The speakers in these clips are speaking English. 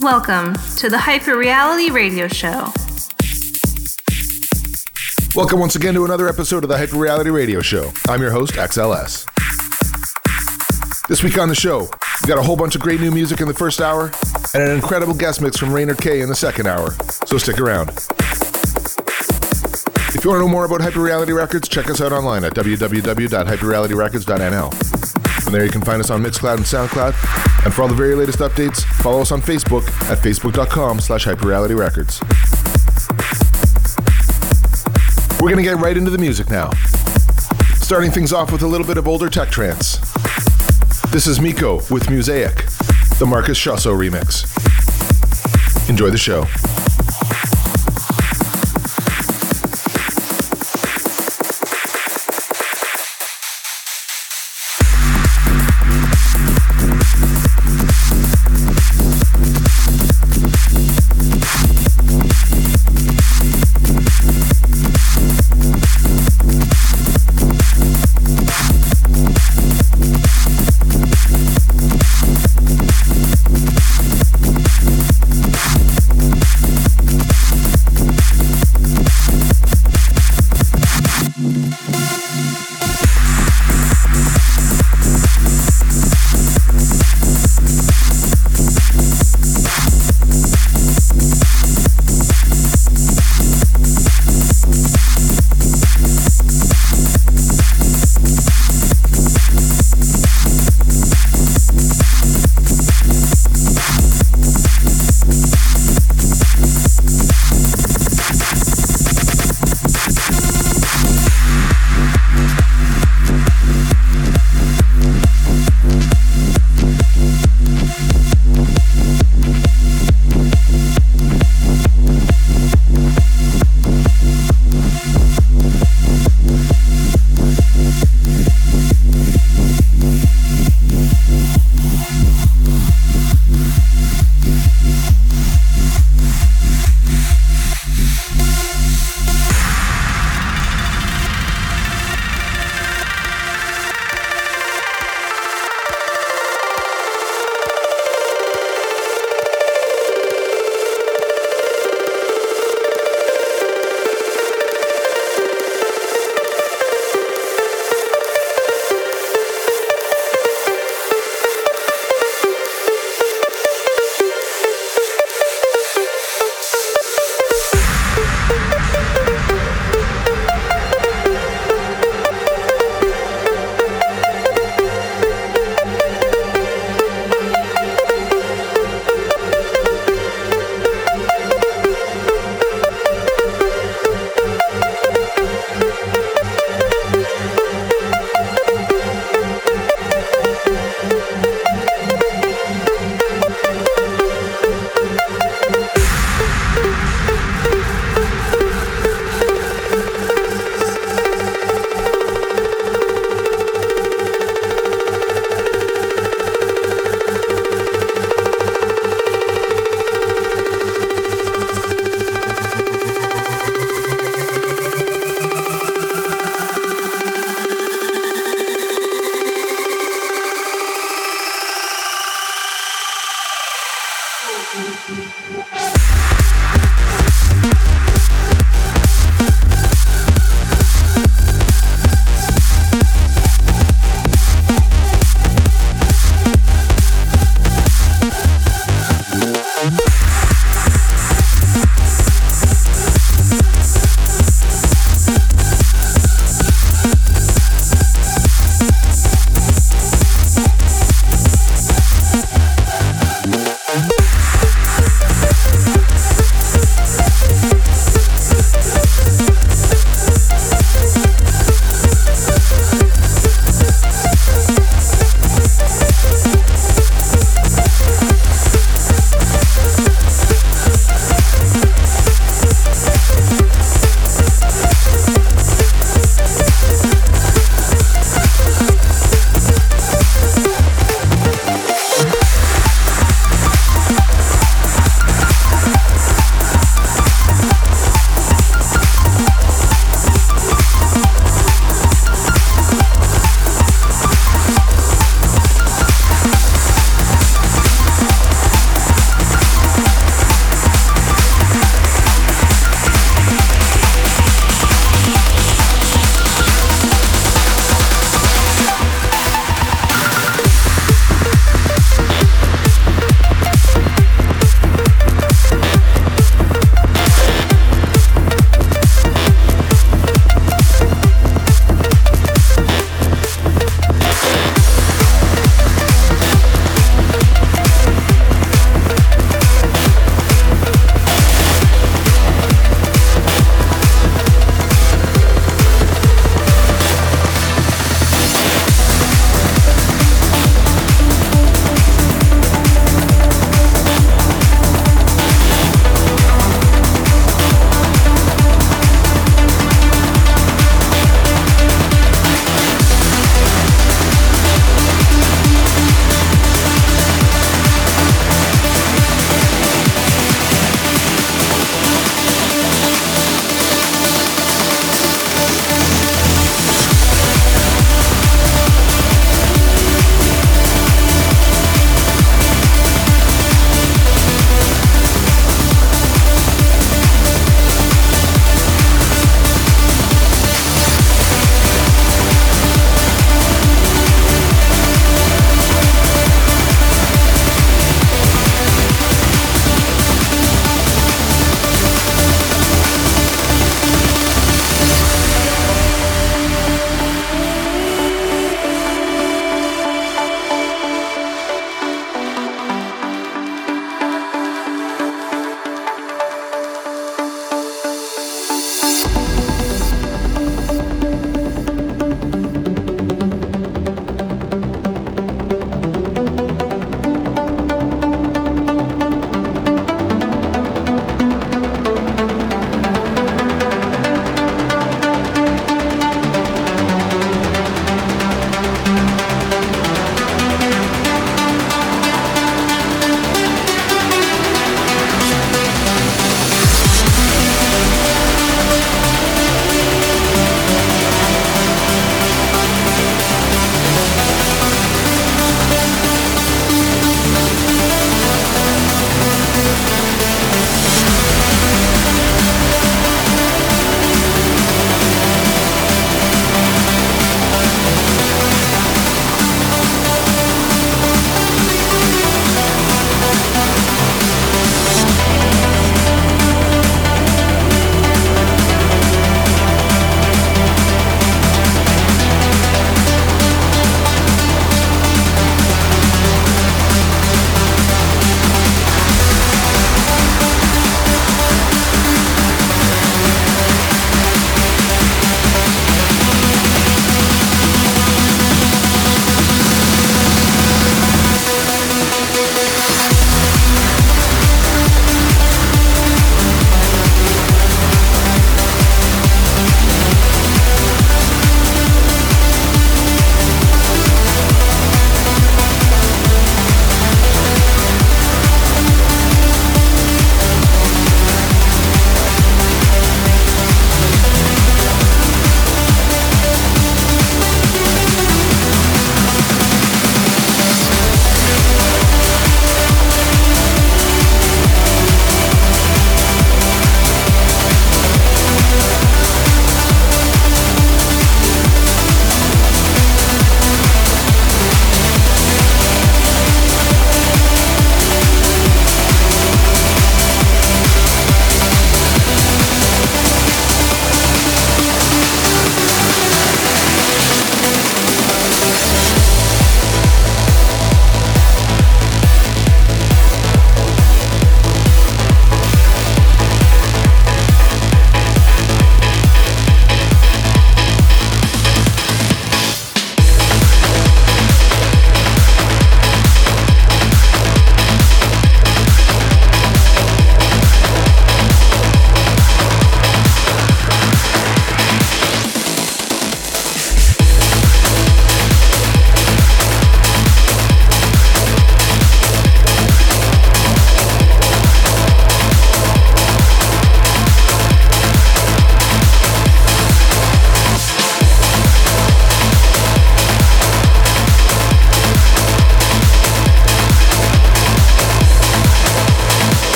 Welcome to the Hyper Reality Radio Show. Welcome once again to another episode of the Hyper Reality Radio Show. I'm your host, XLS. This week on the show, we got a whole bunch of great new music in the first hour and an incredible guest mix from Raynard K in the second hour, so stick around. If you want to know more about Hyper Reality Records, check us out online at www.hyperrealityrecords.nl. From there, you can find us on Mixcloud and SoundCloud. And for all the very latest updates, follow us on Facebook at facebook.com slash hyperrealityrecords. We're going to get right into the music now. Starting things off with a little bit of older tech trance. This is Miko with Mosaic, the Marcus Schossow remix. Enjoy the show. Thank you.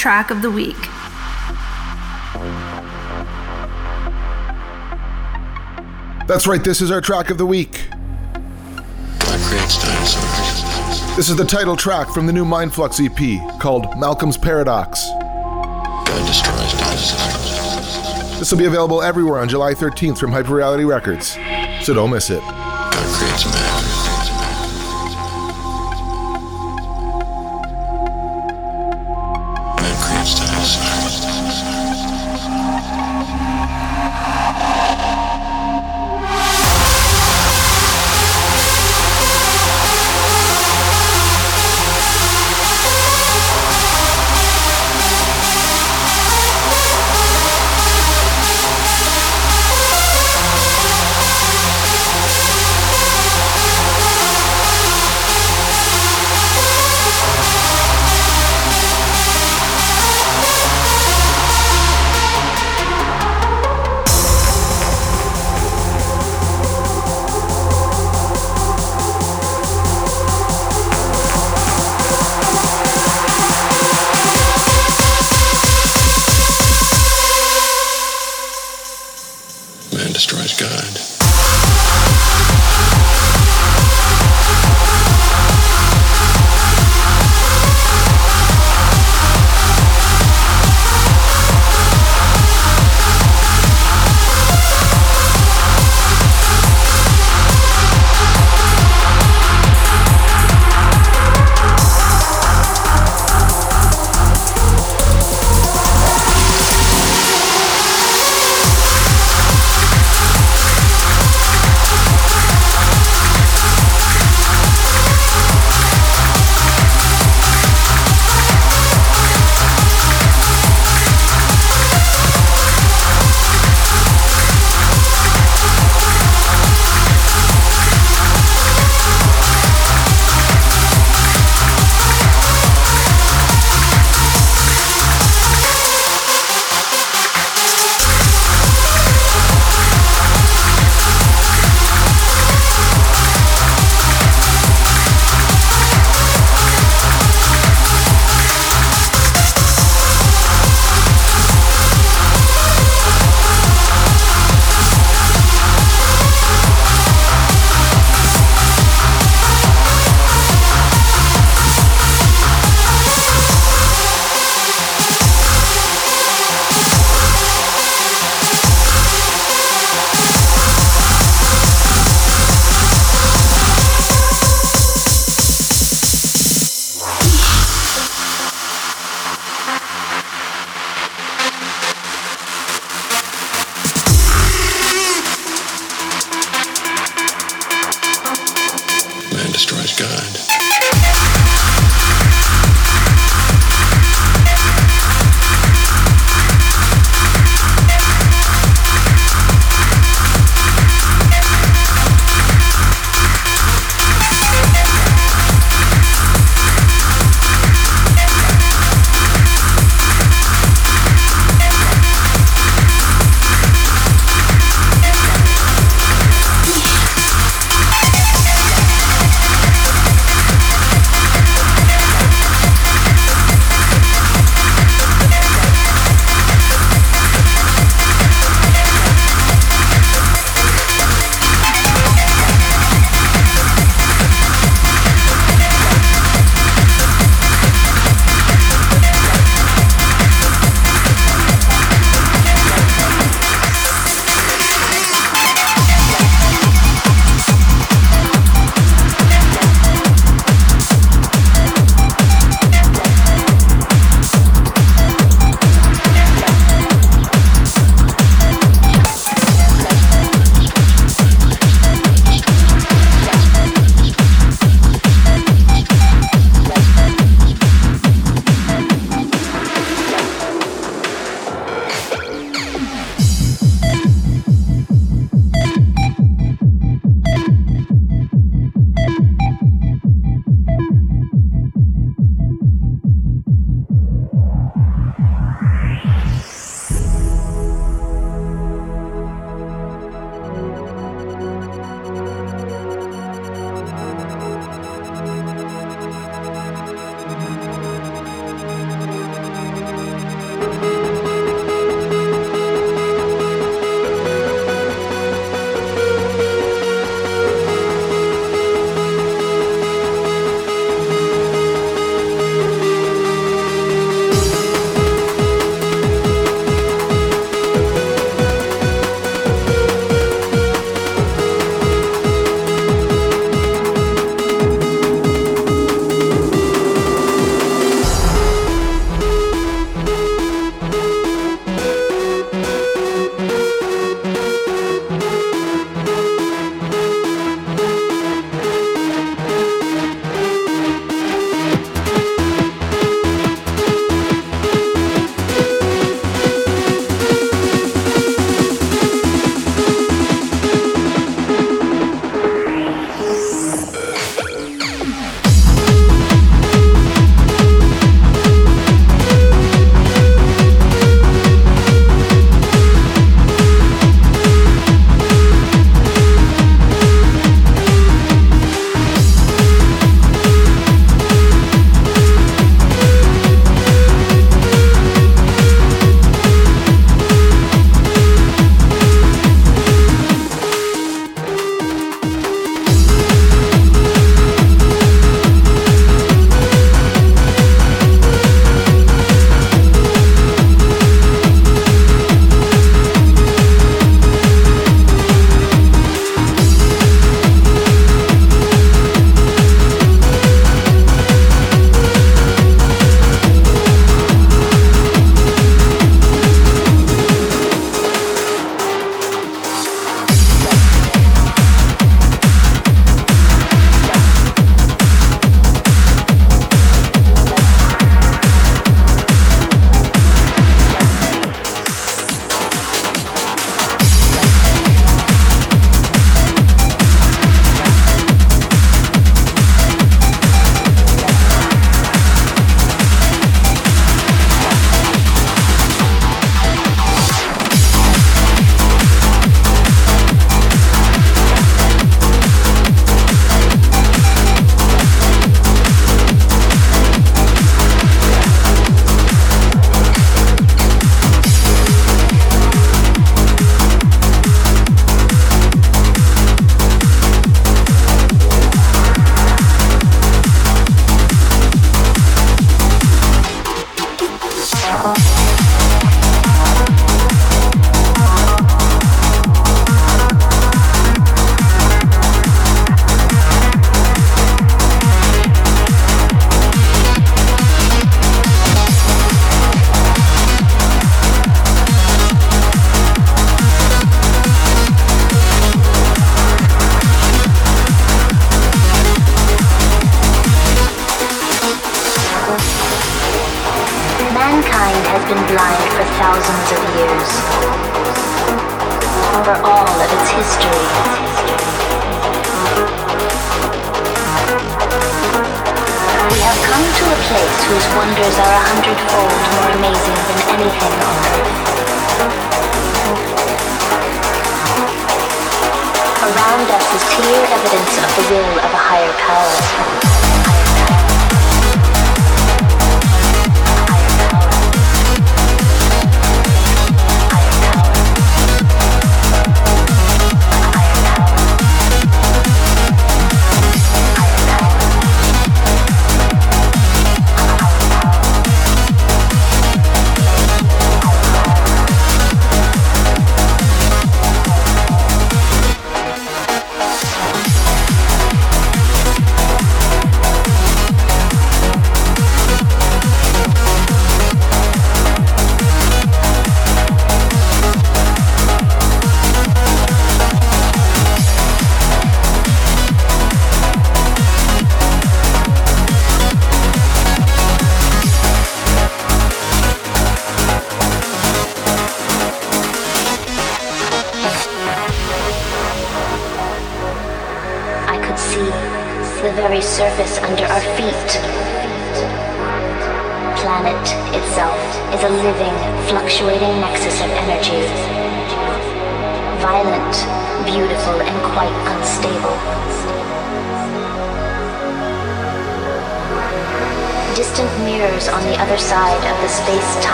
Track of the week. That's right, this is our track of the week. God creates dinosaurs. This is the title track from the new Mindflux EP called Malcolm's Paradox. God destroys dinosaurs. This will be available everywhere on July 13th from Hyperreality Records, so don't miss it.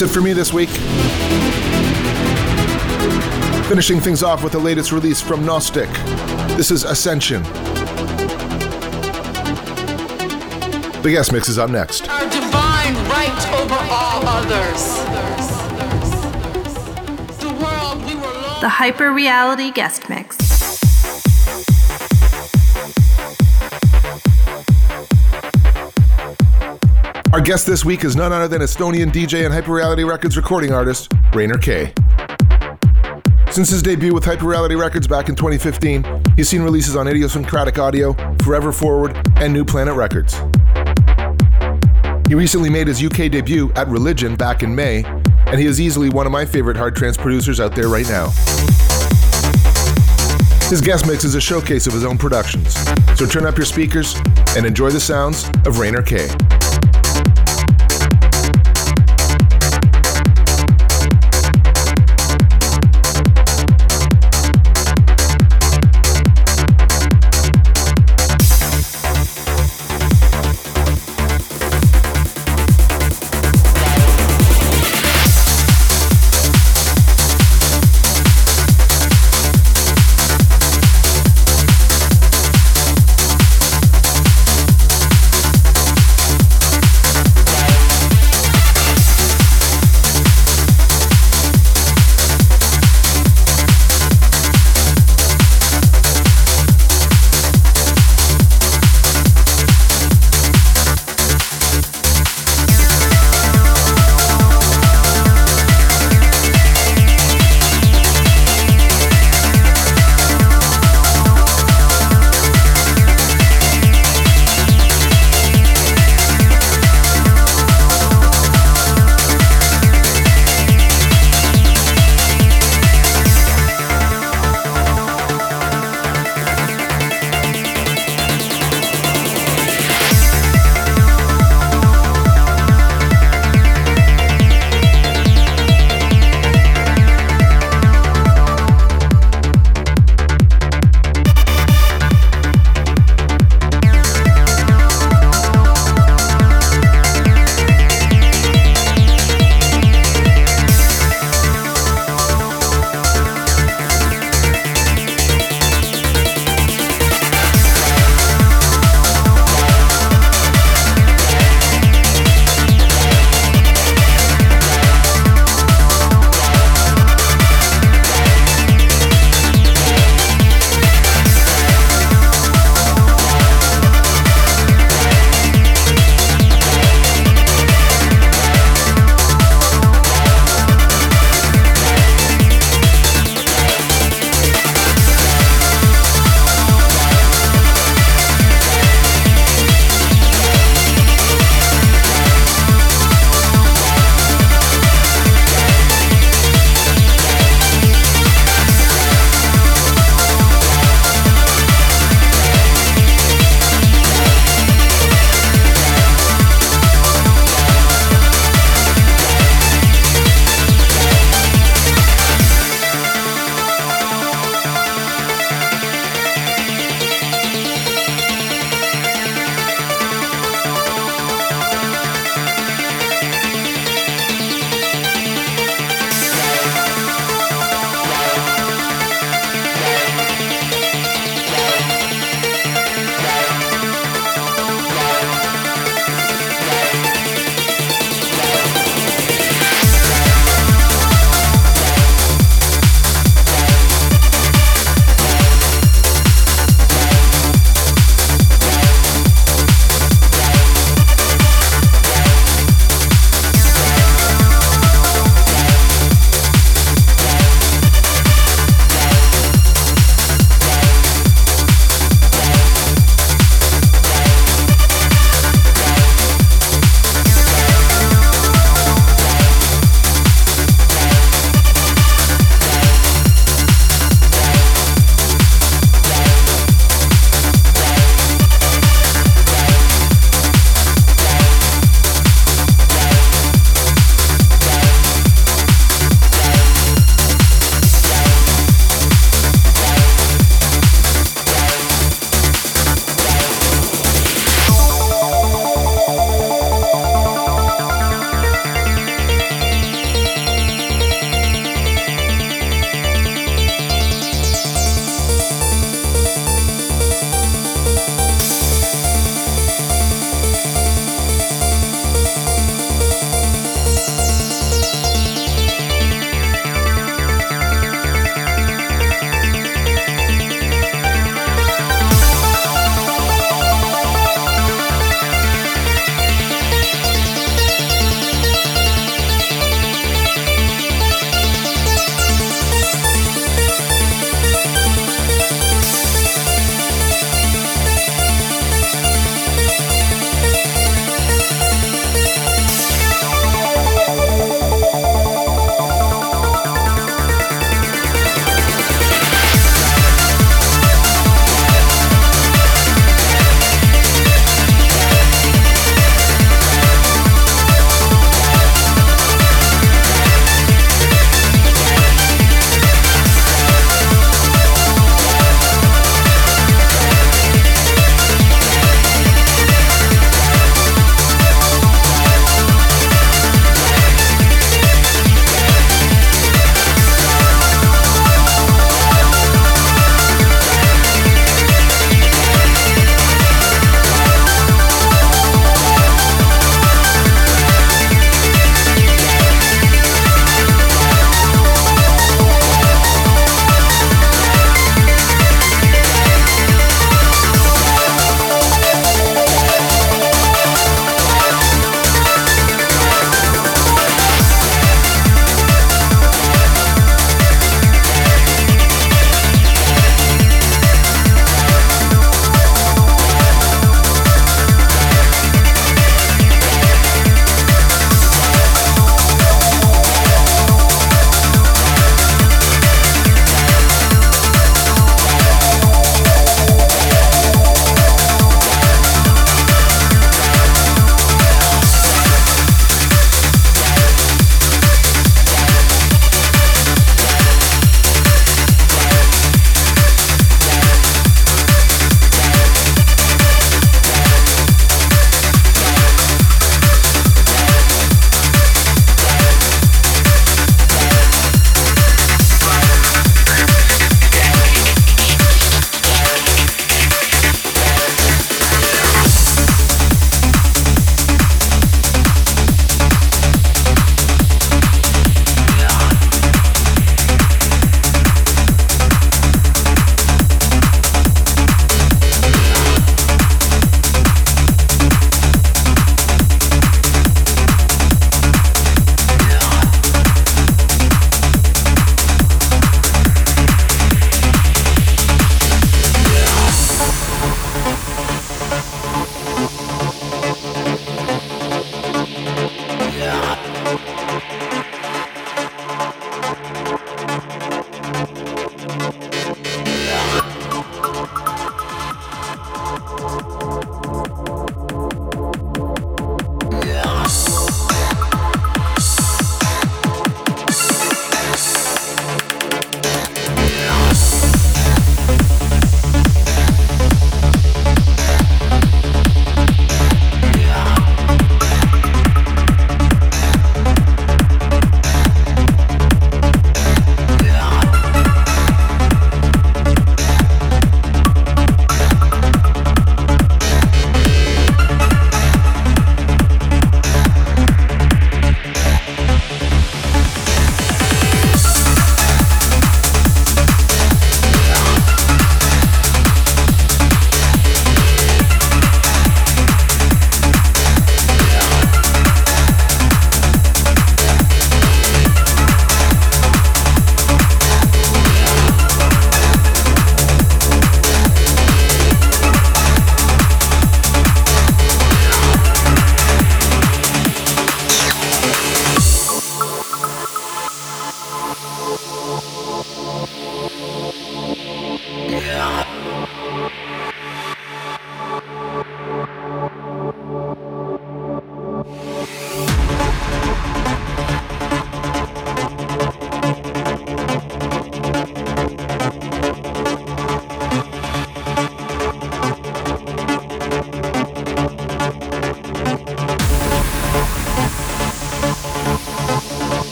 That's it for me this week. Finishing things off with the latest release from Gnostic. This is Ascension. The guest mix is up next. Our divine right over all others. The Hyper Reality Guest Mix. Our guest this week is none other than Estonian DJ and Hyperreality Records recording artist, Rainer K. Since his debut with Hyperreality Records back in 2015, he's seen releases on Idiosyncratic Audio, Forever Forward, and New Planet Records. He recently made his UK debut at Religion back in May, and he is easily one of my favorite hard trance producers out there right now. His guest mix is a showcase of his own productions, so turn up your speakers and enjoy the sounds of Rainer K.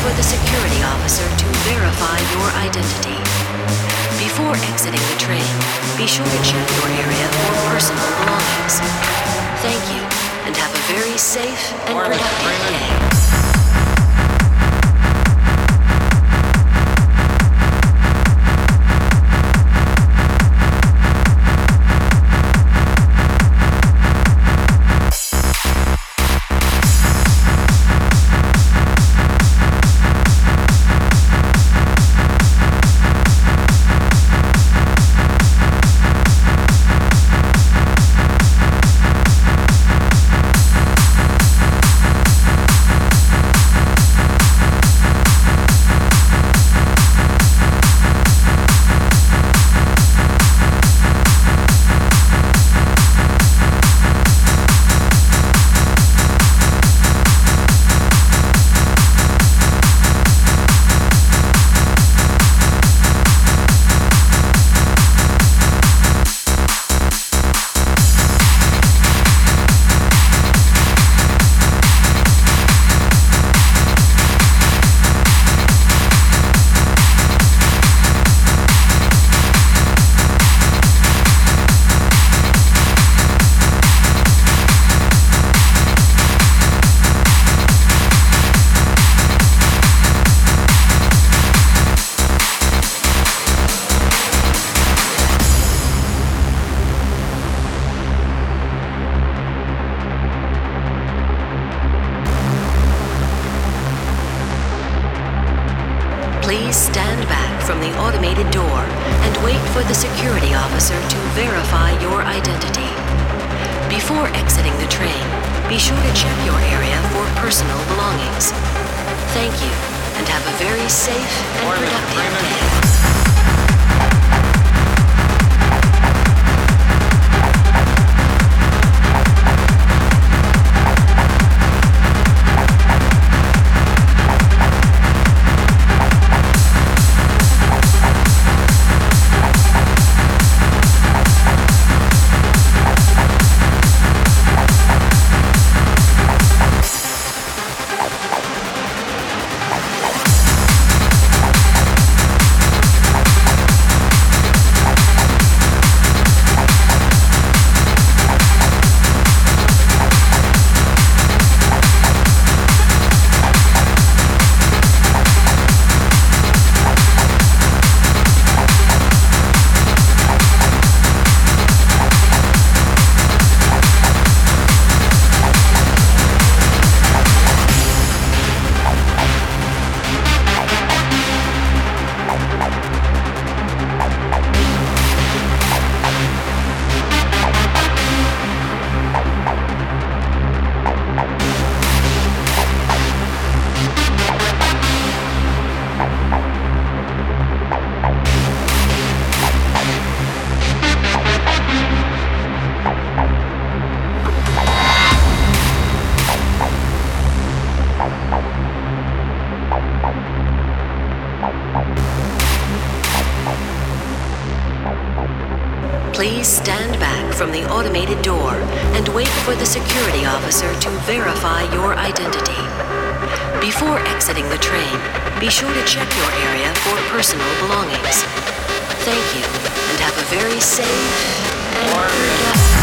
for the security officer to verify your identity. Before exiting the train, be sure to check your area for personal belongings. Thank you, and have a very safe and productive day. Before exiting the train, be sure to check your area for personal belongings. Thank you, and have a very safe and productive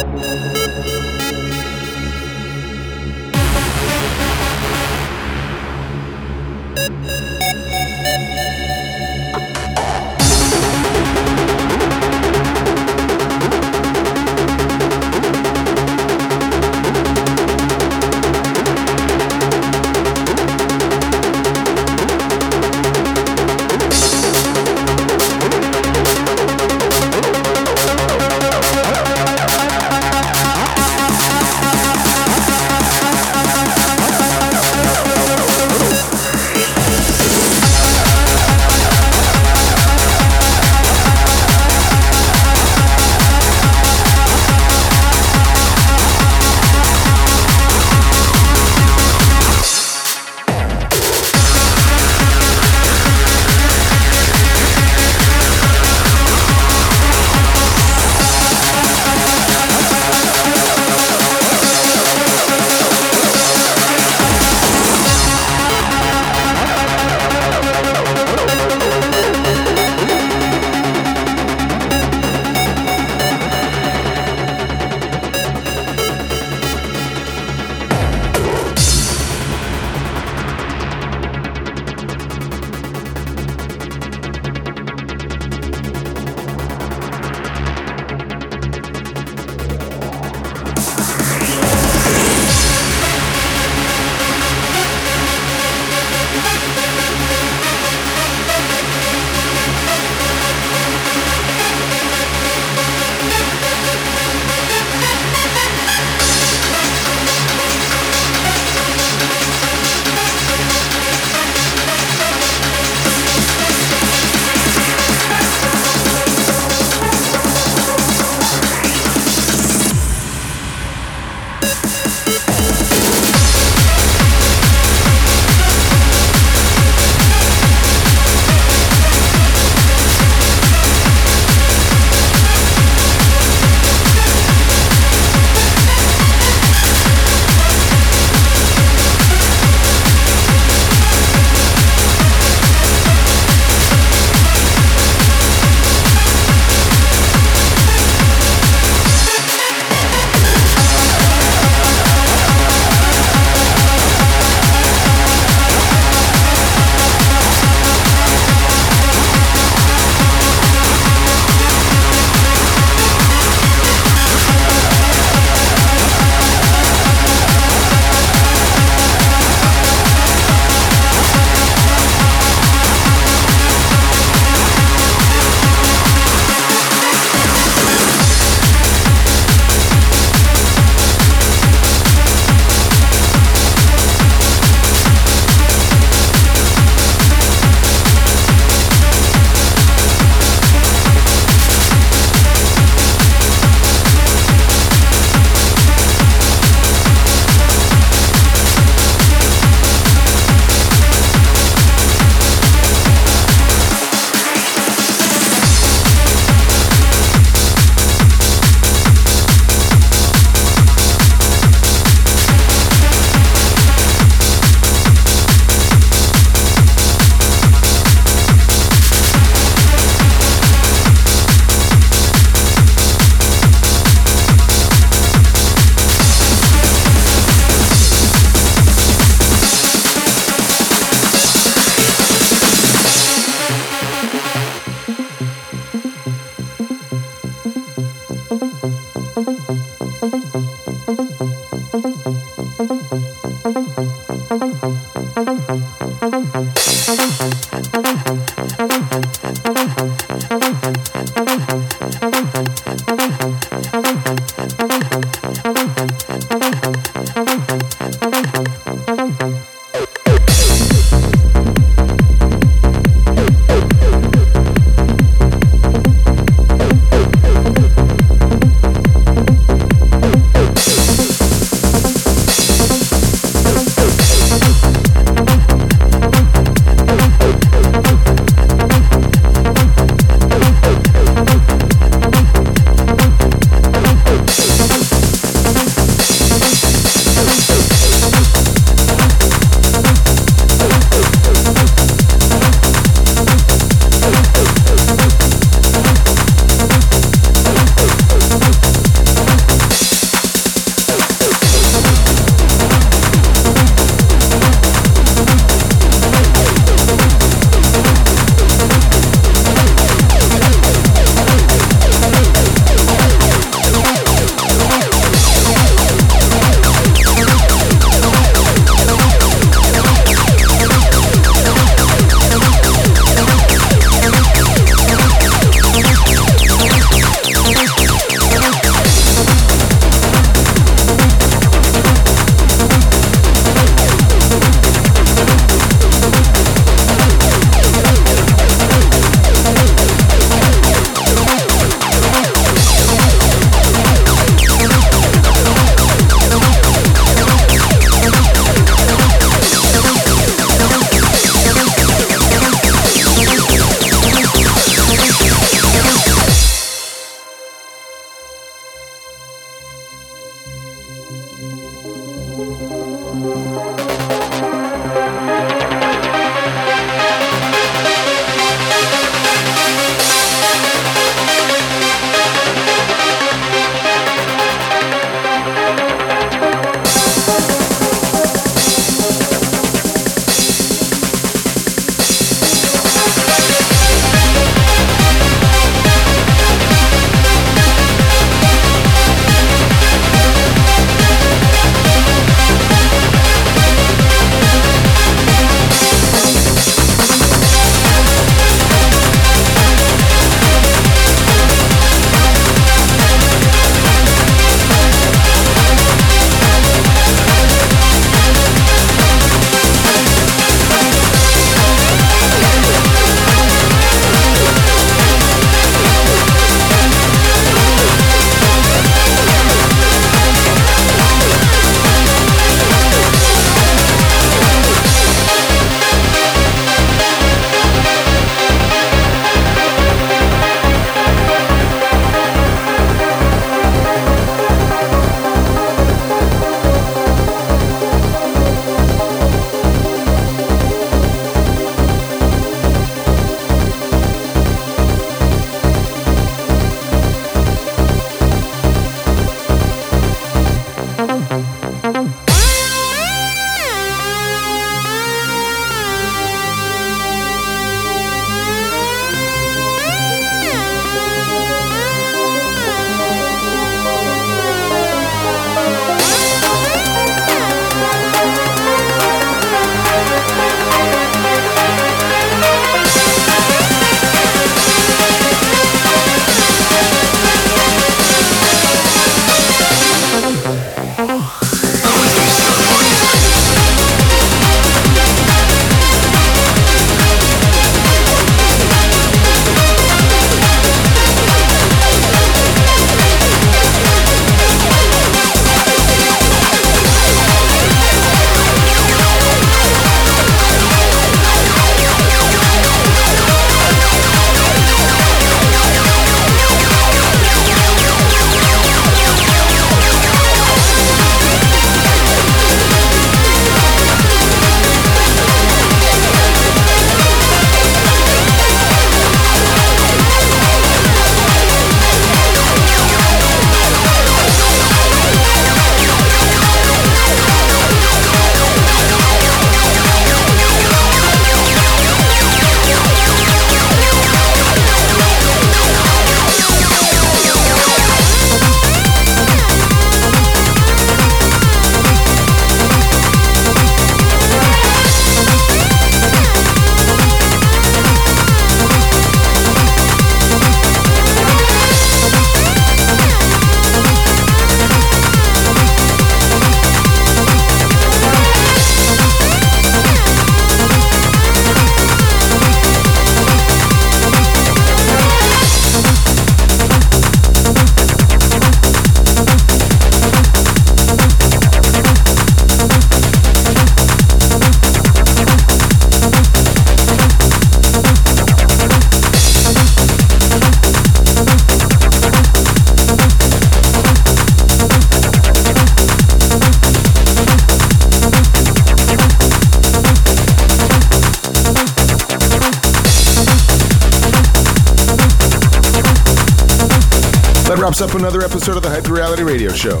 up another episode of the Hyper Reality Radio Show.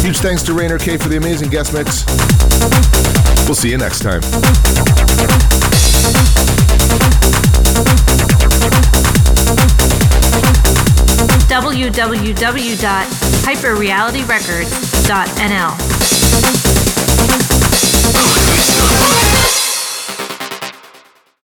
Huge thanks to Rainer K for the amazing guest mix. We'll see you next time. www.hyperrealityrecords.nl